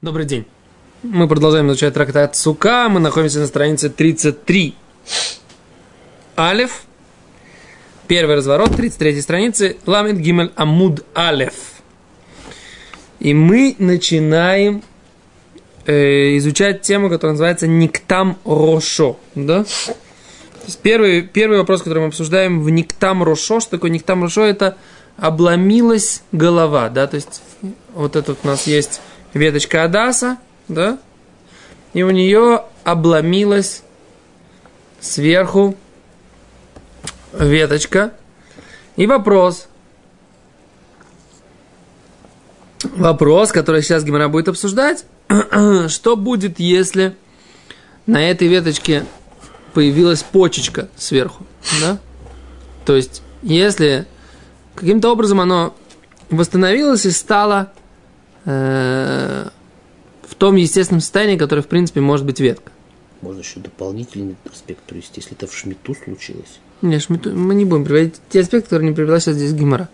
Добрый день. Мы продолжаем изучать трактат Сука. Мы находимся на странице 33. Алев. Первый разворот, 33 страницы. Ламит Гимель Амуд Алев. И мы начинаем э, изучать тему, которая называется Никтам Рошо. Да? Первый, первый вопрос, который мы обсуждаем в Никтам Рошо. Что такое Никтам Рошо? Это обломилась голова. Да? То есть вот этот у нас есть веточка Адаса, да, и у нее обломилась сверху веточка. И вопрос. Вопрос, который сейчас Гимара будет обсуждать. Что будет, если на этой веточке появилась почечка сверху? Да? То есть, если каким-то образом оно восстановилось и стало Э, в том естественном состоянии, которое, в принципе, может быть ветка. Можно еще дополнительный аспект привести, если это в шмиту случилось. Нет, шмиту, мы не будем приводить те аспекты, которые не привела сейчас здесь Гимара.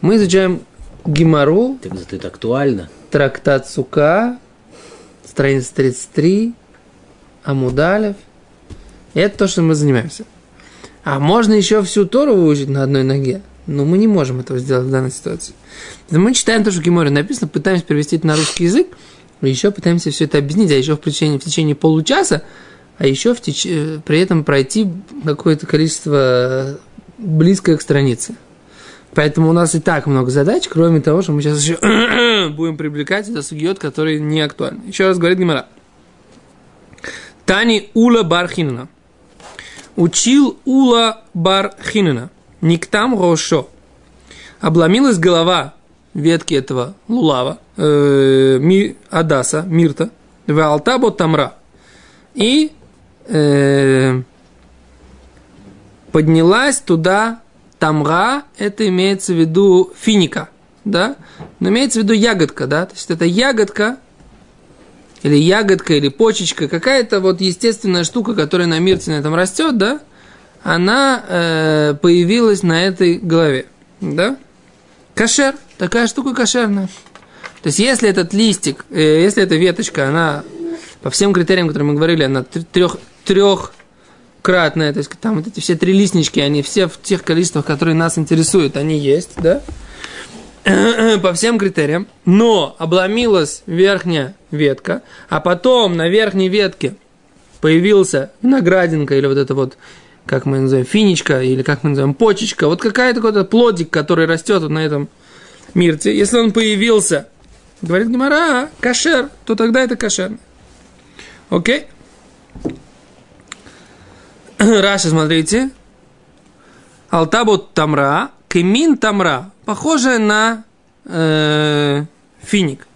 Мы изучаем Гимару. Так зато это актуально. Трактат Сука, страница 33, Амудалев. Это то, что мы занимаемся. А можно еще всю Тору выучить на одной ноге. Но мы не можем этого сделать в данной ситуации. Мы читаем то, что в Геморе написано, пытаемся перевести это на русский язык, и еще пытаемся все это объяснить, а еще в течение, в течение получаса, а еще в теч... Э, при этом пройти какое-то количество близкое к странице. Поэтому у нас и так много задач, кроме того, что мы сейчас еще будем привлекать это сугиот, который не актуальны. Еще раз говорит Гимара. Тани Ула Бархинина. Учил Ула Бархинина. Никтам Рошо. Обломилась голова ветки этого лулава, э, ми, Адаса, Мирта, в Тамра. И э, поднялась туда Тамра, это имеется в виду финика, да, но имеется в виду ягодка, да, то есть это ягодка, или ягодка, или почечка, какая-то вот естественная штука, которая на мирте на этом растет, да, она э, появилась на этой голове. Да? Кошер. Такая штука кошерная. То есть, если этот листик, э, если эта веточка, она по всем критериям, которые мы говорили, она трех, трехкратная, то есть там вот эти все три листнички, они все в тех количествах, которые нас интересуют, они есть, да? по всем критериям, но обломилась верхняя ветка, а потом на верхней ветке появился виноградинка или вот это вот как мы называем, финичка, или как мы называем, почечка, вот какая-то какой-то плодик, который растет вот на этом мирте, если он появился, говорит Гимара, кашер, то тогда это кашер. Окей? Раша, смотрите. Алтабут тамра, кемин тамра, похожая на э, финик.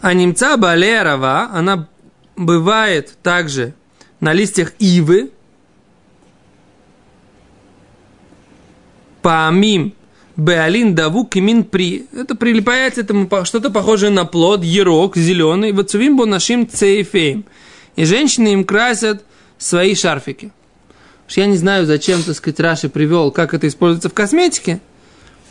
А немца балерова, она бывает также на листьях ивы, памим беалин даву кимин при. Это прилипает этому что-то похожее на плод, ерок, зеленый, вацувим бо нашим цейфеем. И женщины им красят свои шарфики. Я не знаю, зачем, так сказать, Раши привел, как это используется в косметике,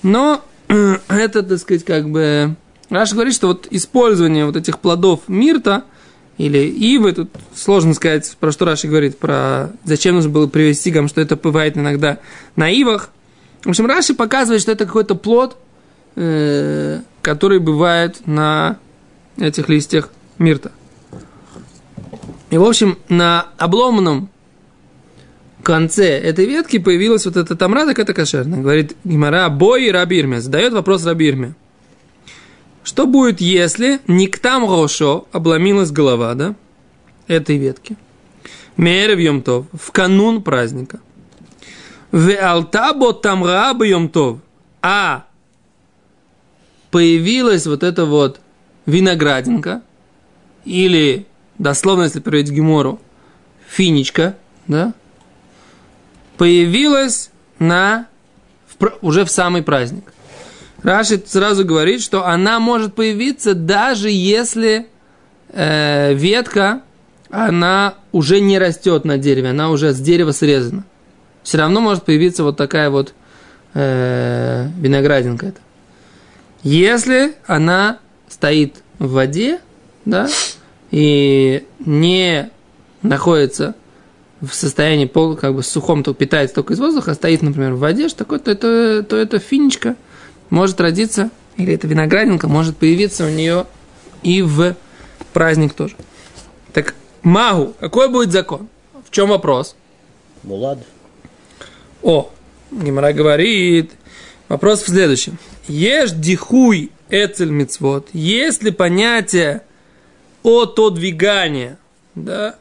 но это, так сказать, как бы... Раши говорит, что вот использование вот этих плодов мирта – или ивы, тут сложно сказать, про что Раши говорит, про зачем нужно было привести гам, что это бывает иногда на ивах. В общем, Раши показывает, что это какой-то плод, э, который бывает на этих листьях мирта. И, в общем, на обломанном конце этой ветки появилась вот эта тамра, так это кошерно. Говорит Гимара, бой Рабирме, задает вопрос Рабирме. Что будет, если Никтам Рошо обломилась голова, да, этой ветки? Мерев Йомтов, в канун праздника. В Алтабо Тамра Йомтов, а появилась вот эта вот виноградинка, или, дословно, если переводить Гемору, финичка, да, появилась на, в, уже в самый праздник. Раши сразу говорит, что она может появиться даже если э, ветка, она уже не растет на дереве, она уже с дерева срезана. Все равно может появиться вот такая вот э, виноградинка. Это. Если она стоит в воде, да, и не находится в состоянии пол, как бы сухом, то питается только из воздуха, а стоит, например, в воде, что такое, то это, то это финичка может родиться, или это виноградинка может появиться у нее и в праздник тоже. Так, магу, какой будет закон? В чем вопрос? Мулад. О, Гимара говорит, вопрос в следующем. Ешь дихуй эцель мицвод. Есть ли понятие отодвигания, да,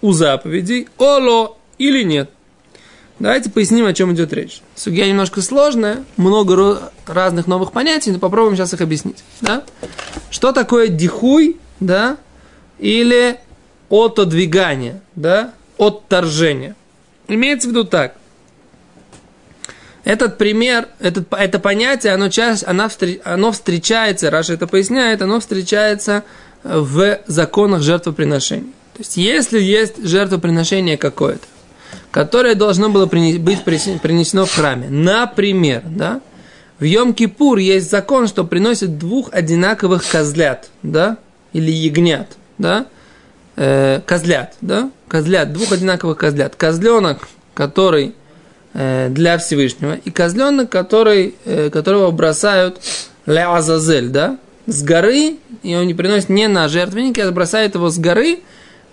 у заповедей, оло или нет? Давайте поясним, о чем идет речь. Судья немножко сложная, много разных новых понятий, но попробуем сейчас их объяснить. Да? Что такое дихуй, да, или отодвигание, да, отторжение? Имеется в виду так. Этот пример, этот, это понятие, оно, часто, оно, оно встречается, Раша это поясняет, оно встречается в законах жертвоприношений. То есть, если есть жертвоприношение какое-то, которое должно было быть принесено в храме, например, да, в Йом-Кипур есть закон, что приносят двух одинаковых козлят, да, или ягнят, да, э, козлят, да, козлят, двух одинаковых козлят. Козленок, который э, для Всевышнего, и козленок, который, э, которого бросают ля да, с горы, и он не приносит не на жертвенники, а бросает его с горы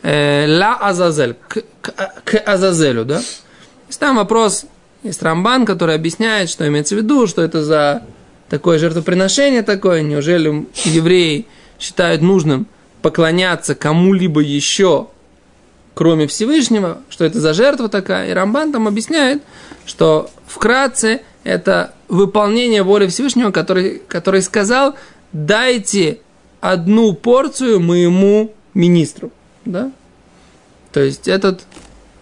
э, ля Азазель, к, к, к Азазелю, да. Есть там вопрос, есть Рамбан, который объясняет, что имеется в виду, что это за такое жертвоприношение такое, неужели евреи считают нужным поклоняться кому-либо еще, кроме Всевышнего, что это за жертва такая. И Рамбан там объясняет, что вкратце это выполнение воли Всевышнего, который, который сказал, дайте одну порцию моему министру. Да? То есть этот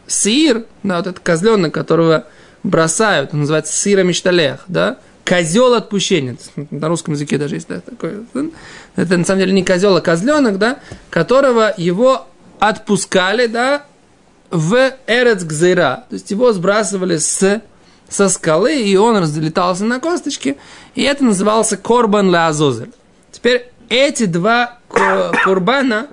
сыр, да, вот этот козленок, которого бросают, он называется сыра мечталех, да, козел отпущения. На русском языке даже есть да, такое. Это на самом деле не козел, а козленок, да, которого его отпускали, да, в Эрец Гзейра. То есть его сбрасывали с, со скалы, и он разлетался на косточки, и это назывался Корбан Леазозель. Теперь эти два курбана,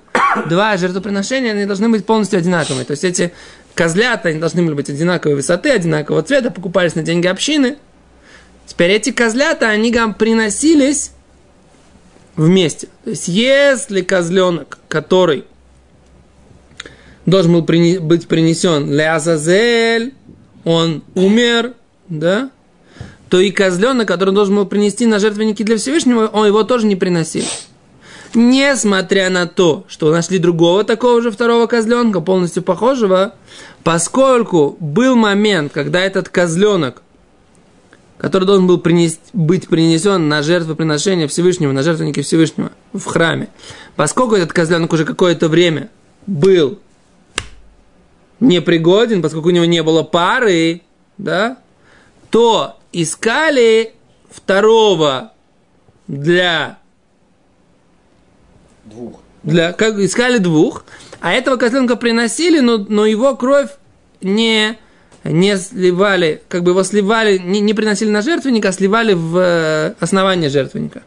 два жертвоприношения, они должны быть полностью одинаковыми. То есть эти козлята, они должны быть одинаковой высоты, одинакового цвета, покупались на деньги общины – Теперь эти козлята, они приносились вместе. То есть, если козленок, который должен был быть принесен Леазазель, он умер, да, то и козленок, который должен был принести на жертвенники для Всевышнего, он его тоже не приносил. Несмотря на то, что нашли другого такого же второго козленка, полностью похожего, поскольку был момент, когда этот козленок который должен был принести, быть принесен на жертвоприношение Всевышнего, на жертвенники Всевышнего в храме. Поскольку этот козленок уже какое-то время был непригоден, поскольку у него не было пары, да, то искали второго для двух. Для, как, искали двух, а этого козленка приносили, но, но его кровь не не сливали, как бы его сливали, не, не приносили на жертвенника, а сливали в э, основание жертвенника.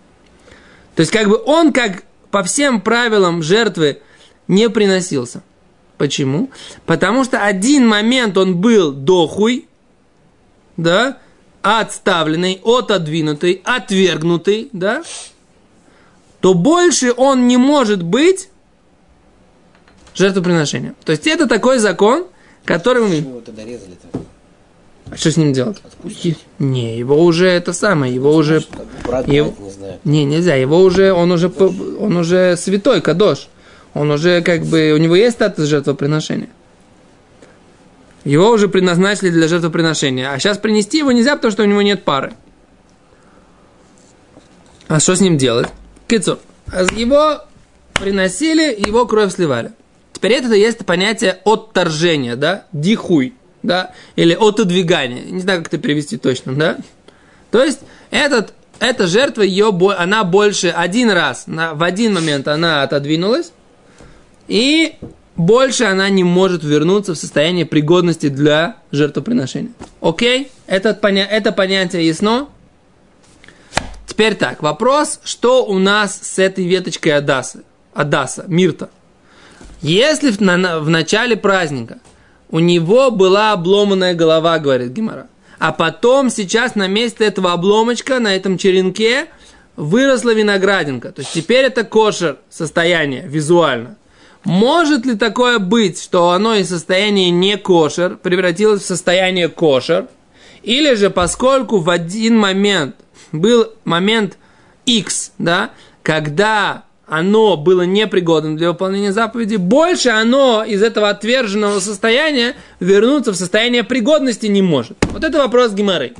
То есть, как бы он, как по всем правилам жертвы, не приносился. Почему? Потому что один момент он был дохуй, да, отставленный, отодвинутый, отвергнутый, да, то больше он не может быть жертвоприношением. То есть это такой закон, который мы... Почему его тогда резали-то? А что с ним делать? Отпустить? Не, его уже это самое, его уже... Брат, его... не знаю. Не, нельзя, его уже, он уже, он уже святой, кадош. Он уже как бы, у него есть статус жертвоприношения. Его уже предназначили для жертвоприношения. А сейчас принести его нельзя, потому что у него нет пары. А что с ним делать? Кицур. Его приносили, его кровь сливали. Теперь это есть понятие отторжения, да, дихуй, да, или отодвигания. Не знаю, как это перевести точно, да. То есть этот, эта жертва, ее, она больше один раз, на, в один момент она отодвинулась, и больше она не может вернуться в состояние пригодности для жертвоприношения. Окей? Это, это понятие ясно? Теперь так, вопрос, что у нас с этой веточкой Адасы, Адаса, Мирта? Если в, на, в начале праздника у него была обломанная голова, говорит Гимара, а потом сейчас на месте этого обломочка, на этом черенке, выросла виноградинка. То есть теперь это кошер состояние визуально. Может ли такое быть, что оно из состояния не кошер превратилось в состояние кошер? Или же поскольку в один момент был момент X, да, когда оно было непригодным для выполнения заповеди, больше оно из этого отверженного состояния вернуться в состояние пригодности не может. Вот это вопрос Гимары.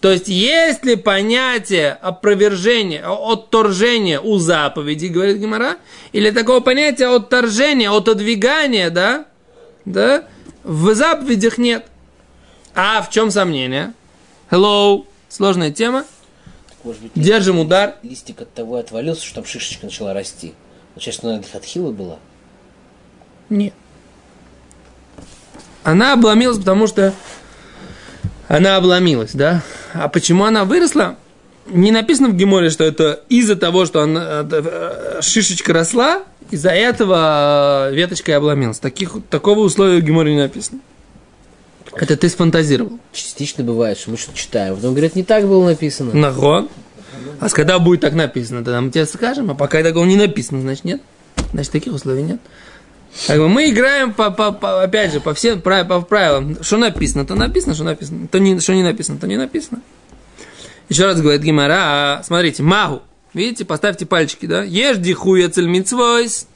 То есть, есть ли понятие опровержения, отторжения у заповеди, говорит Гимара, или такого понятия отторжения, отодвигания, да, да, в заповедях нет. А в чем сомнение? Hello, сложная тема. Может быть, Держим удар. листик от того отвалился, что там шишечка начала расти. Вот сейчас, наверное, отхила была. Нет. Она обломилась, потому что она обломилась, да? А почему она выросла? Не написано в Геморе, что это из-за того, что она, э, шишечка росла, из-за этого э, веточка и обломилась. Таких, такого условия в Геморе не написано. Это ты сфантазировал. Частично бывает, что мы что-то читаем. Потом говорят, не так было написано. Нахон. А с когда будет так написано, тогда мы тебе скажем. А пока такого не написано, значит нет. Значит, таких условий нет. Как бы мы играем, по, по, по, опять же, по всем прав- по правилам. Что написано, то написано, что написано. То не, что не написано, то не написано. Еще раз говорит Гимара, а, смотрите, магу. Видите, поставьте пальчики, да? Ешь дихуя цельмицвойс.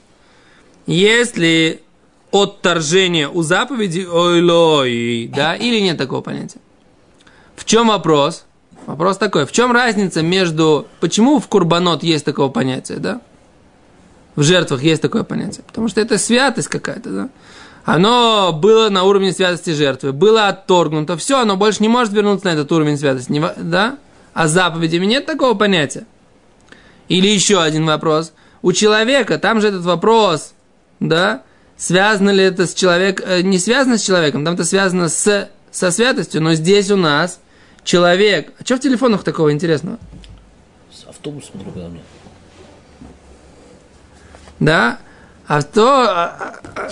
Если отторжение у заповеди, ой-лой, да, или нет такого понятия? В чем вопрос? Вопрос такой, в чем разница между... Почему в Курбанот есть такого понятия, да? В жертвах есть такое понятие. Потому что это святость какая-то, да? Оно было на уровне святости жертвы, было отторгнуто, все, оно больше не может вернуться на этот уровень святости, не да? А заповедями нет такого понятия. Или еще один вопрос. У человека, там же этот вопрос, да, связано ли это с человеком, не связано с человеком, там это связано с, со святостью, но здесь у нас человек. А что в телефонах такого интересного? С автобусом когда мне. Да? А то а, а,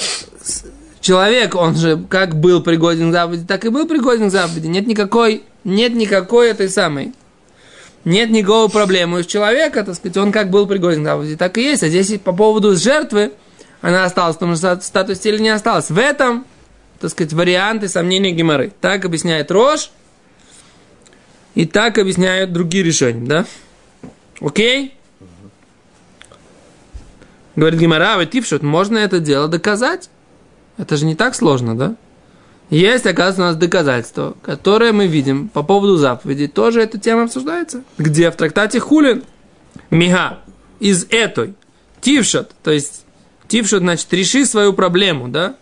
человек, он же как был пригоден к заповеди, так и был пригоден к заповеди. Нет никакой, нет никакой этой самой. Нет никакого проблемы у человека, так сказать, он как был пригоден к заповеди, так и есть. А здесь по поводу жертвы, она осталась в том же ста- статусе или не осталась. В этом, так сказать, варианты сомнения Геморы. Так объясняет Рош, и так объясняют другие решения, да? Окей? Говорит Гимара, а Типшот, можно это дело доказать? Это же не так сложно, да? Есть, оказывается, у нас доказательства, которые мы видим по поводу заповедей. Тоже эта тема обсуждается. Где? В трактате Хулин. Мига. Из этой. Тившот. То есть, Тившот, значит, реши свою проблему, да?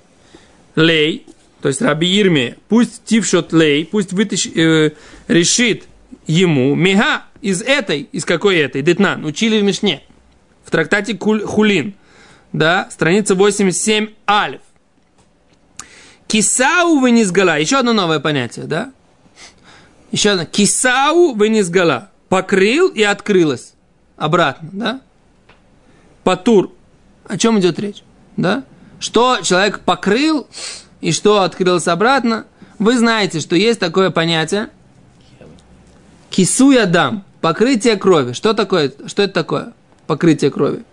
Лей. То есть, Раби Ирме. Пусть Тившот лей. Пусть вытащи, э, решит ему. Мига. Из этой. Из какой этой? Детнан. Учили в Мишне в трактате Куль- Хулин, да, страница 87 Алиф. Кисау вынизгала. Еще одно новое понятие, да? Еще одно. Кисау вынизгала. Покрыл и открылось. Обратно, да? Патур. О чем идет речь? Да? Что человек покрыл и что открылось обратно? Вы знаете, что есть такое понятие кису дам. Покрытие крови. Что такое? Что это такое? Покрытие крови.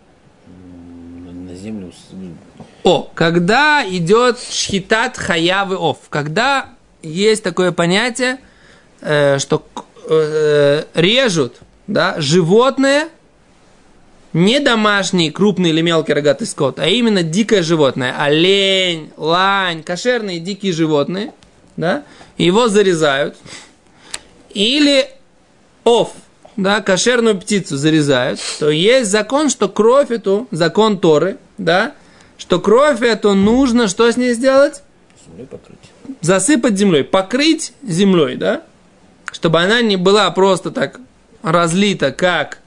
На землю. О, когда идет шхитат хаявы ов, когда есть такое понятие, э, что к- э, режут да, животное, не домашний, крупный или мелкий рогатый скот, а именно дикое животное, олень, лань, кошерные дикие животные, да, его зарезают, или ов, да, кошерную птицу зарезают, то есть закон, что кровь эту, закон Торы, да, что кровь эту нужно что с ней сделать? Землей покрыть. Засыпать землей, покрыть землей, да, чтобы она не была просто так разлита, как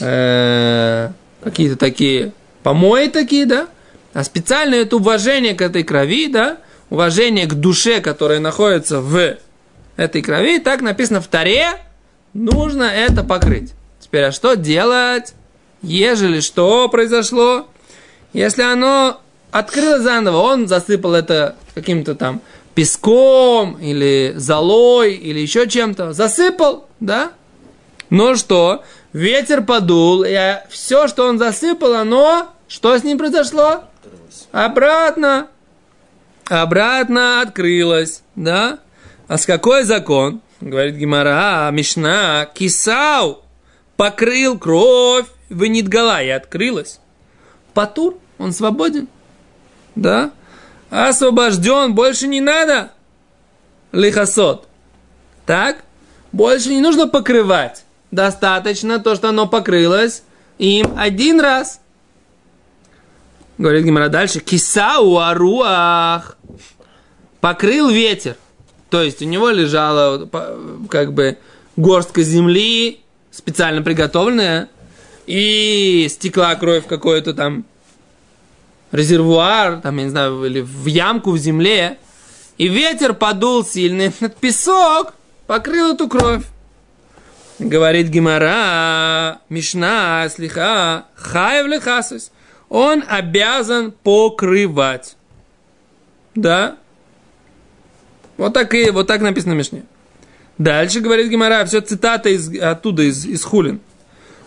э, какие-то такие помои такие, да, а специально это уважение к этой крови, да, уважение к душе, которая находится в этой крови, так написано в Таре, нужно это покрыть. Теперь, а что делать, ежели что произошло? Если оно открылось заново, он засыпал это каким-то там песком или золой или еще чем-то. Засыпал, да? Но что? Ветер подул, и все, что он засыпал, оно... Что с ним произошло? Обратно. Обратно открылось, да? А с какой закон? Говорит Гимара, а, Мишна, кисау, покрыл кровь, вынитгала и открылась. Патур, он свободен, да? Освобожден, больше не надо. Лихосот. Так? Больше не нужно покрывать. Достаточно то, что оно покрылось им один раз. Говорит Гимара дальше. Кисау аруах. Покрыл ветер. То есть у него лежала как бы горстка земли, специально приготовленная, и стекла кровь в какой-то там резервуар, там, я не знаю, или в ямку в земле, и ветер подул сильный, этот песок покрыл эту кровь. Говорит Гимара, Мишна, Слиха, Хаев Лехасус. Он обязан покрывать. Да? Вот так, и, вот так написано в Мишне. Дальше говорит Гимара, все цитата из, оттуда, из, из Хулин.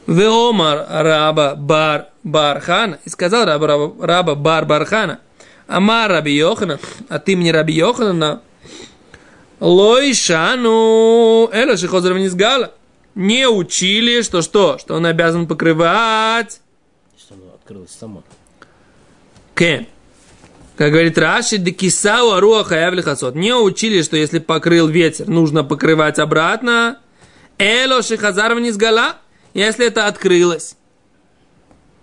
Веомар раба бар бархана. И сказал раба, раба, раба бар бархана. Амар раби Йохана. А ты мне раби Йохана. Лойшану. Эла шихозер гала. Не учили, что что? Что он обязан покрывать. Что оно открылось само. Кен. Как говорит Раши, декисау аруа хаяв лихасот. Не учили, что если покрыл ветер, нужно покрывать обратно. Эло шихазар вниз гала, если это открылось.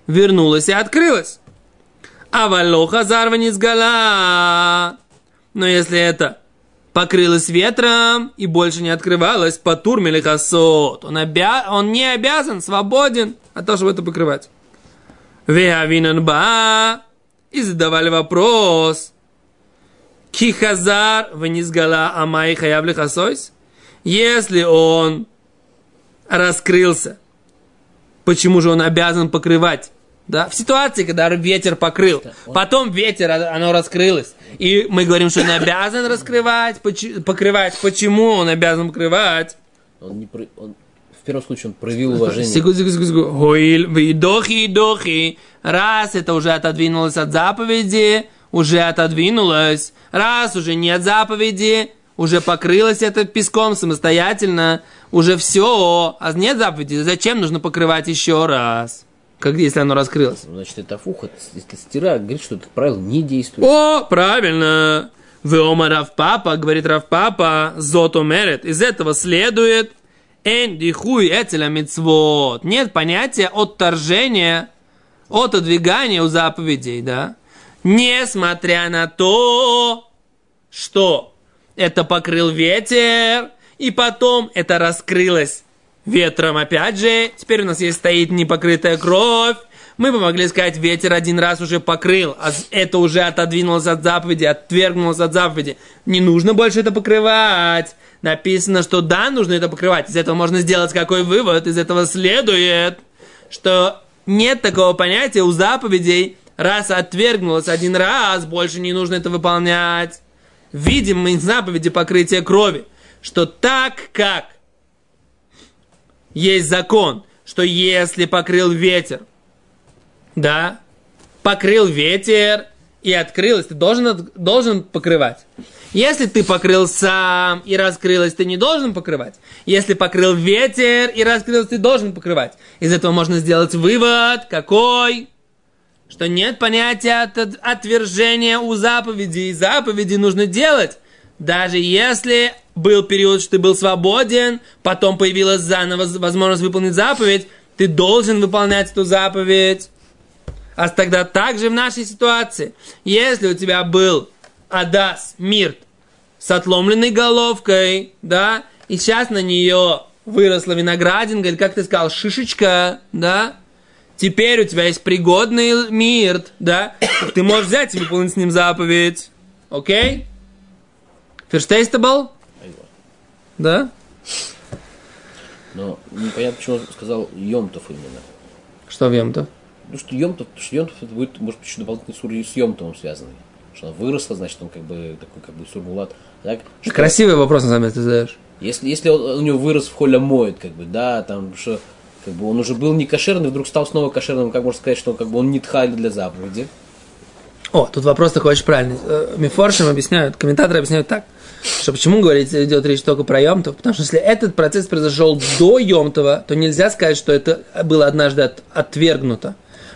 Вернулось и открылось. А вало хазар вниз гала. Но если это покрылось ветром и больше не открывалось, по турме лихасот, он, обя... он не обязан, свободен от того, чтобы это покрывать. Веавинан ба и задавали вопрос. Кихазар венизгала амай хаявли хасойс? Если он раскрылся, почему же он обязан покрывать? Да, в ситуации, когда ветер покрыл, потом ветер, оно раскрылось, и мы говорим, что он обязан раскрывать, покрывать. Почему он обязан покрывать? Он не, он, в первом случае он проявил уважение. Секунду, секунду, секунду. Дохи. Раз это уже отодвинулось от заповеди, уже отодвинулось. Раз уже нет заповеди, уже покрылось это песком самостоятельно, уже все, а нет заповеди, зачем нужно покрывать еще раз? Как если оно раскрылось? Ну, значит, это фух, если стира говорит, что это правило не действует. О, правильно. Веома Равпапа, говорит Равпапа, зото мерет. Из этого следует, Эн дихуй эцеля мицвод. Нет понятия отторжения, отодвигания у заповедей, да? Несмотря на то, что это покрыл ветер, и потом это раскрылось ветром опять же. Теперь у нас есть стоит непокрытая кровь. Мы бы могли сказать, ветер один раз уже покрыл, а это уже отодвинулось от заповеди, отвергнулось от заповеди. Не нужно больше это покрывать написано, что да, нужно это покрывать. Из этого можно сделать какой вывод? Из этого следует, что нет такого понятия у заповедей, раз отвергнулось один раз, больше не нужно это выполнять. Видим мы из заповеди покрытия крови, что так как есть закон, что если покрыл ветер, да, покрыл ветер и открылось, ты должен, должен покрывать. Если ты покрыл сам и раскрылось, ты не должен покрывать. Если покрыл ветер и раскрылось, ты должен покрывать. Из этого можно сделать вывод, какой? Что нет понятия от отвержения у заповеди. И заповеди нужно делать. Даже если был период, что ты был свободен, потом появилась заново возможность выполнить заповедь, ты должен выполнять эту заповедь. А тогда также в нашей ситуации, если у тебя был Адас, Мирт, с отломленной головкой, да, и сейчас на нее выросла виноградинка, или как ты сказал, шишечка, да, теперь у тебя есть пригодный мирт, да, ты можешь взять и выполнить с ним заповедь, окей? Ферштейстабл? Да? Но непонятно, почему он сказал Йомтов именно. Что в Йомтов? Ну, что Йомтов, что Йомтов это будет, может быть, еще дополнительный сур с Йомтовым связанный. Что она выросла, значит, он как бы такой, как бы сурмулат. Так, что, Красивый вопрос, на самом деле, ты задаешь. если, если он, у него вырос в холя моет, как бы, да, там, что, как бы он уже был не кошерный, вдруг стал снова кошерным, как можно сказать, что как бы он не тхаль для заповеди. О, тут вопрос такой очень правильный. Э, Мифоршим объясняют, комментаторы объясняют так, что почему говорить идет речь только про Йомтов, потому что если этот процесс произошел до Йомтова, то нельзя сказать, что это было однажды от- отвергнуто.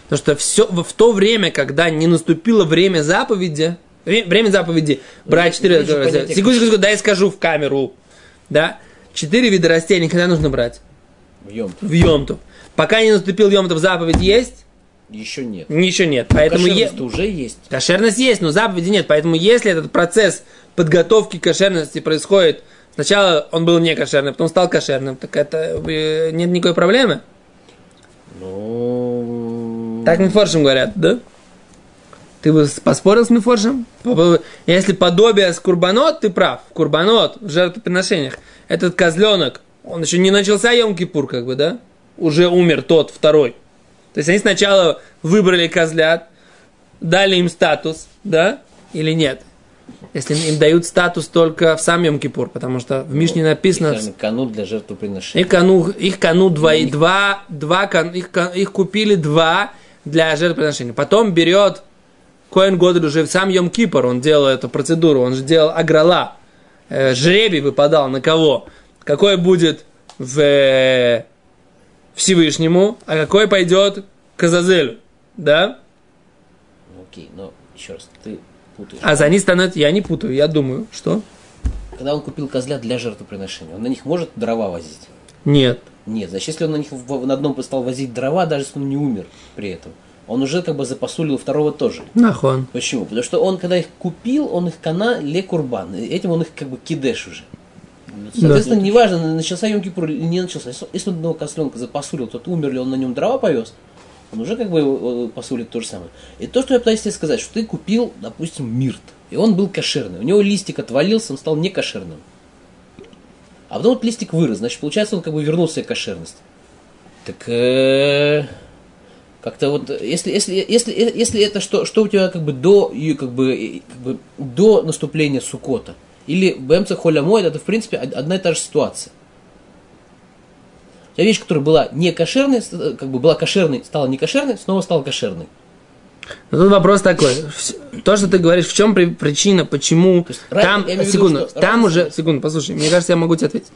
Потому что все, в то время, когда не наступило время заповеди, вре- время заповеди, брать есть- четыре... Секунду, секунду, секунду, дай я скажу в камеру. Да? Четыре вида растений, когда нужно брать? В Йомтов. В Йомтов. Пока не наступил Йомтов, заповедь есть? Еще нет. Ничего нет. Поэтому е- Кошерность уже есть. Кошерность есть, но заповеди нет. Поэтому если этот процесс подготовки к кошерности происходит, сначала он был не кошерным, потом стал кошерным, так это э, нет никакой проблемы. Ну... Так Мифоршим говорят, да? Ты бы поспорил с Мифоршем? Если подобие с Курбанот, ты прав. Курбанот в жертвоприношениях. Этот козленок, он еще не начался Йом-Кипур, как бы, да? Уже умер тот, второй. То есть они сначала выбрали козлят, дали им статус, да? Или нет? Если им дают статус только в сам Йом-Кипур, потому что в Мишне написано... Специальный канут для жертвоприношения. Их кану, их кану два, и два, два кан- их, их купили два для жертвоприношения. Потом берет Коэн Годель уже в сам Йом Кипр, он делал эту процедуру, он же делал аграла. Э, жребий выпадал на кого? Какой будет в Всевышнему, а какой пойдет к Азазелю. Да? Ну, Окей, но еще раз, ты путаешь. А за они становятся, я не путаю, я думаю, что? Когда он купил козля для жертвоприношения, он на них может дрова возить? Нет. Нет, значит, если он на них на одном стал возить дрова, даже если он не умер при этом, он уже как бы запосулил второго тоже. Нахон. Почему? Потому что он, когда их купил, он их кана ле курбан. Этим он их как бы кидеш уже. Соответственно, неважно, начался Йом Кипур или не начался. Если- он одного козленка запосулил, тот умер ли он на нем дрова повез, он уже как бы э, посулит то же самое. И то, что я пытаюсь тебе сказать, что ты купил, допустим, мирт, и он был кошерный. У него листик отвалился, он стал не кошерным. А потом вот листик вырос, значит, получается, он как бы вернул себе кошерность. Так э, как-то вот, если, если, если, если это что, что у тебя как бы до, и как бы, и как бы до наступления Сукота, или БМЦ Холя Мой, это в принципе од- одна и та же ситуация. Тебя вещь, которая была не кошерной, ст- как бы была кошерной, стала не кошерной, снова стала кошерной. Но тут вопрос такой. То, что ты говоришь, в чем при- причина, почему есть, там, я в виду, секунду, что там разница- уже, секунду, послушай, мне кажется, я могу тебе ответить.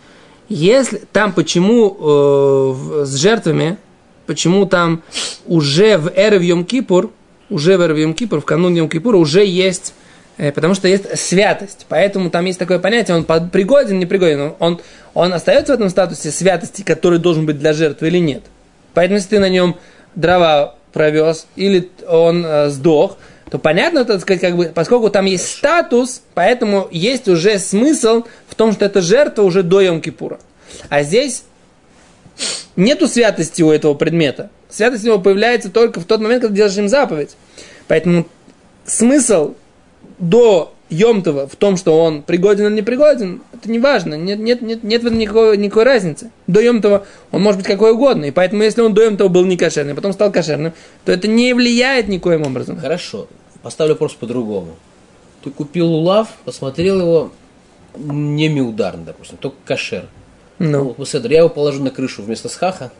Если там почему э, в- с жертвами, почему там уже в Эрев Йом Кипур, уже в Эрев Йом Кипур, в канун Йом Кипура уже есть, э, потому что есть святость. Поэтому там есть такое понятие, он пригоден, не пригоден, он, он остается в этом статусе святости, который должен быть для жертвы или нет. Поэтому если ты на нем дрова провез, или он э, сдох, то понятно, так сказать, как бы, поскольку там есть статус, поэтому есть уже смысл в том, что это жертва уже до Йом-Кипура. А здесь нету святости у этого предмета. Святость у него появляется только в тот момент, когда делаешь им заповедь. Поэтому смысл до Йомтова в том, что он пригоден или не пригоден, это не важно. Нет, нет, нет, нет в этом никакой, никакой разницы. До Йомтова он может быть какой угодно. И поэтому, если он до Йомтова был не кошерный, потом стал кошерным, то это не влияет никоим образом. Хорошо, поставлю вопрос по-другому. Ты купил лулав, посмотрел его не миударно, допустим, только кошер. Ну, Ну, Седр, я его положу на крышу вместо схаха,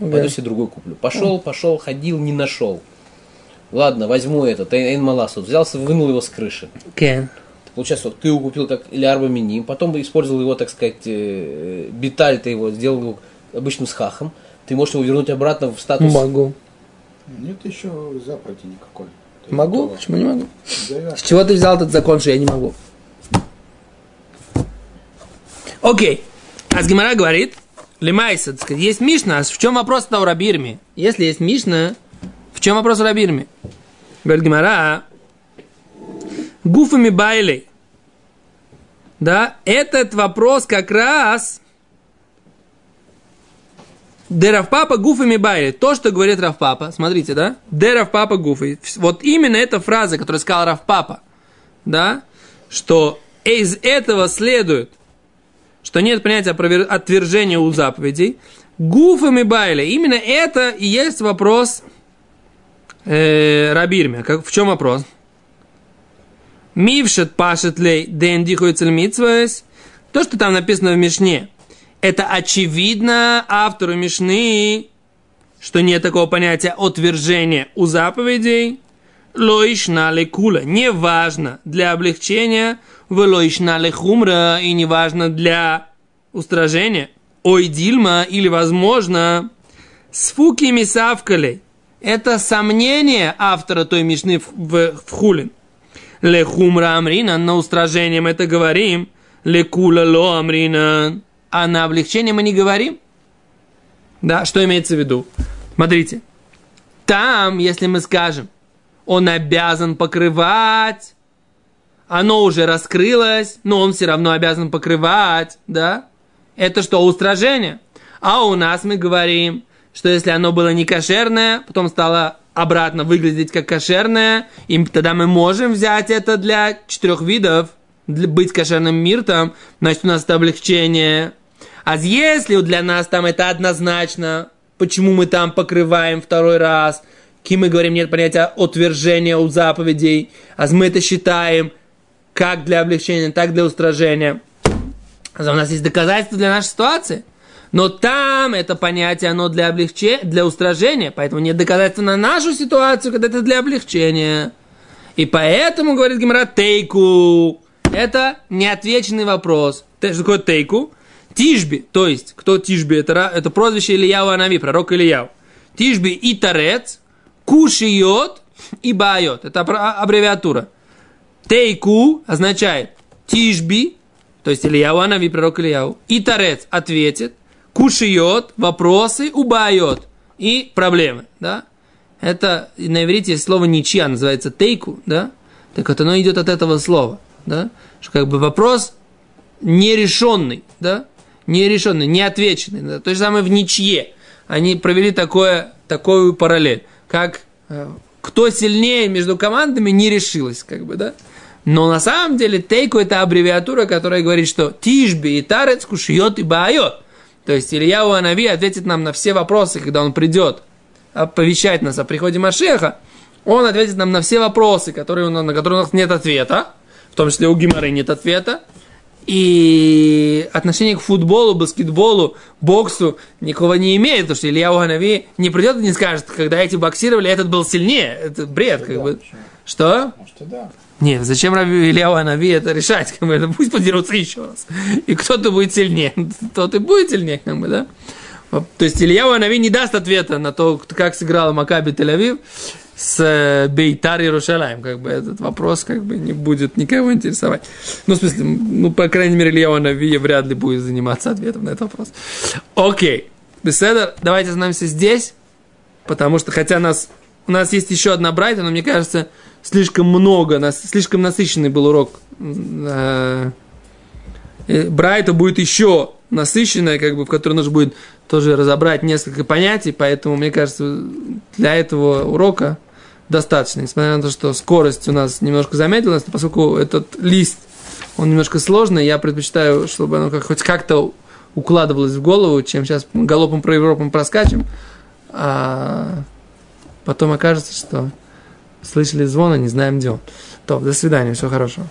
Да. пойду себе другой куплю. Пошел, пошел, ходил, не нашел. Ладно, возьму этот, Эйн Маласу. Взялся, вынул его с крыши. Кен. Получается, вот ты его купил как или арбаминим, потом бы использовал его, так сказать, э, биталь ты его, сделал его обычным схахом. Ты можешь его вернуть обратно в статус. Могу. Нет еще заповеди никакой. Есть Могу? готово. Почему не могу? Завязка. С чего ты взял этот закон, что я не могу? Окей. Азгимара говорит, сказать, есть Мишна, а в чем вопрос-то у Рабирми? Если есть Мишна, в чем вопрос Рабирми? Говорит Гимара, гуфами байлей. Да, этот вопрос как раз Деравпапа гуфами байли. То, что говорит Равпапа, смотрите, да? Деравпапа гуфы. Вот именно эта фраза, которую сказал Равпапа, да? Что из этого следует, что нет понятия отвержения у заповедей, гуфами байли. Именно это и есть вопрос э, Рабирме. Как, в чем вопрос? Мившет пашет лей ден дихуется То, что там написано в Мишне, это очевидно автору Мишны, что нет такого понятия отвержения у заповедей. Лоишна кула. Не важно для облегчения, в лоишна хумра, и не важно для устражения. Ой, дильма, или возможно, с фукими савкалей. Это сомнение автора той мишны в, в, в хулин. Лехумра амрина, на устражение мы это говорим. Лекула ло амрина. А на облегчение мы не говорим. Да, что имеется в виду? Смотрите. Там, если мы скажем, он обязан покрывать, оно уже раскрылось, но он все равно обязан покрывать, да? Это что, устражение? А у нас мы говорим, что если оно было не кошерное, потом стало обратно выглядеть как кошерное, и тогда мы можем взять это для четырех видов, для быть кошерным миртом, значит у нас это облегчение. А если для нас там это однозначно, почему мы там покрываем второй раз, кем мы говорим, нет понятия отвержения у заповедей, а мы это считаем как для облегчения, так для устражения. У нас есть доказательства для нашей ситуации. Но там это понятие, оно для облегчения, для устражения, поэтому нет доказательства на нашу ситуацию, когда это для облегчения. И поэтому, говорит Гимара, тейку. Это неотвеченный вопрос. Что такое тейку? Тишби, то есть, кто Тишби? Это, это прозвище Ильяу Анави, пророк Ильяу. Тишби и Тарец, Кушиот и Байот. Это аббревиатура. Тейку означает Тишби, то есть Ильяу Анави, пророк Ильяу. И Тарец ответит. Кушиот, вопросы, убайот и проблемы, да. Это на иврите есть слово ничья, называется тейку, да. Так вот оно идет от этого слова, да. Что как бы вопрос нерешенный, да нерешенный, неотвеченный. Да? То же самое в ничье. Они провели такое, такую параллель. Как э, кто сильнее между командами не решилось, как бы, да? Но на самом деле тейку это аббревиатура, которая говорит, что тишби и тарец кушьет и баает. То есть Илья Анави ответит нам на все вопросы, когда он придет оповещать нас о приходе Машеха. Он ответит нам на все вопросы, которые, на которые у нас нет ответа, в том числе у Гимары нет ответа. И отношение к футболу, баскетболу, боксу никого не имеет, потому что Илья Уганави не придет и не скажет, когда эти боксировали, этот был сильнее. Это бред, как да, бы. Почему? Что? Может, да. Нет, зачем Раби Илья Уганави это решать? Как бы, пусть подерутся еще раз. И кто-то будет сильнее, тот и будет сильнее, как бы, да? То есть Илья Уганави не даст ответа на то, как сыграла Макаби Тель-Авив с э, Бейтар Иерушалаем, как бы этот вопрос как бы не будет никого интересовать. Ну, в смысле, ну, по крайней мере, Илья Нави вряд ли будет заниматься ответом на этот вопрос. Окей. Беседа, давайте остановимся здесь, потому что, хотя нас, у нас есть еще одна брайта, но мне кажется, слишком много, нас, слишком насыщенный был урок. Э, брайта будет еще насыщенная, как бы, в которой нужно будет тоже разобрать несколько понятий, поэтому, мне кажется, для этого урока достаточно, несмотря на то, что скорость у нас немножко замедлилась, но поскольку этот лист, он немножко сложный, я предпочитаю, чтобы оно как, хоть как-то укладывалось в голову, чем сейчас галопом про Европу проскачем, а потом окажется, что слышали звон, а не знаем где он. То, до свидания, всего хорошего.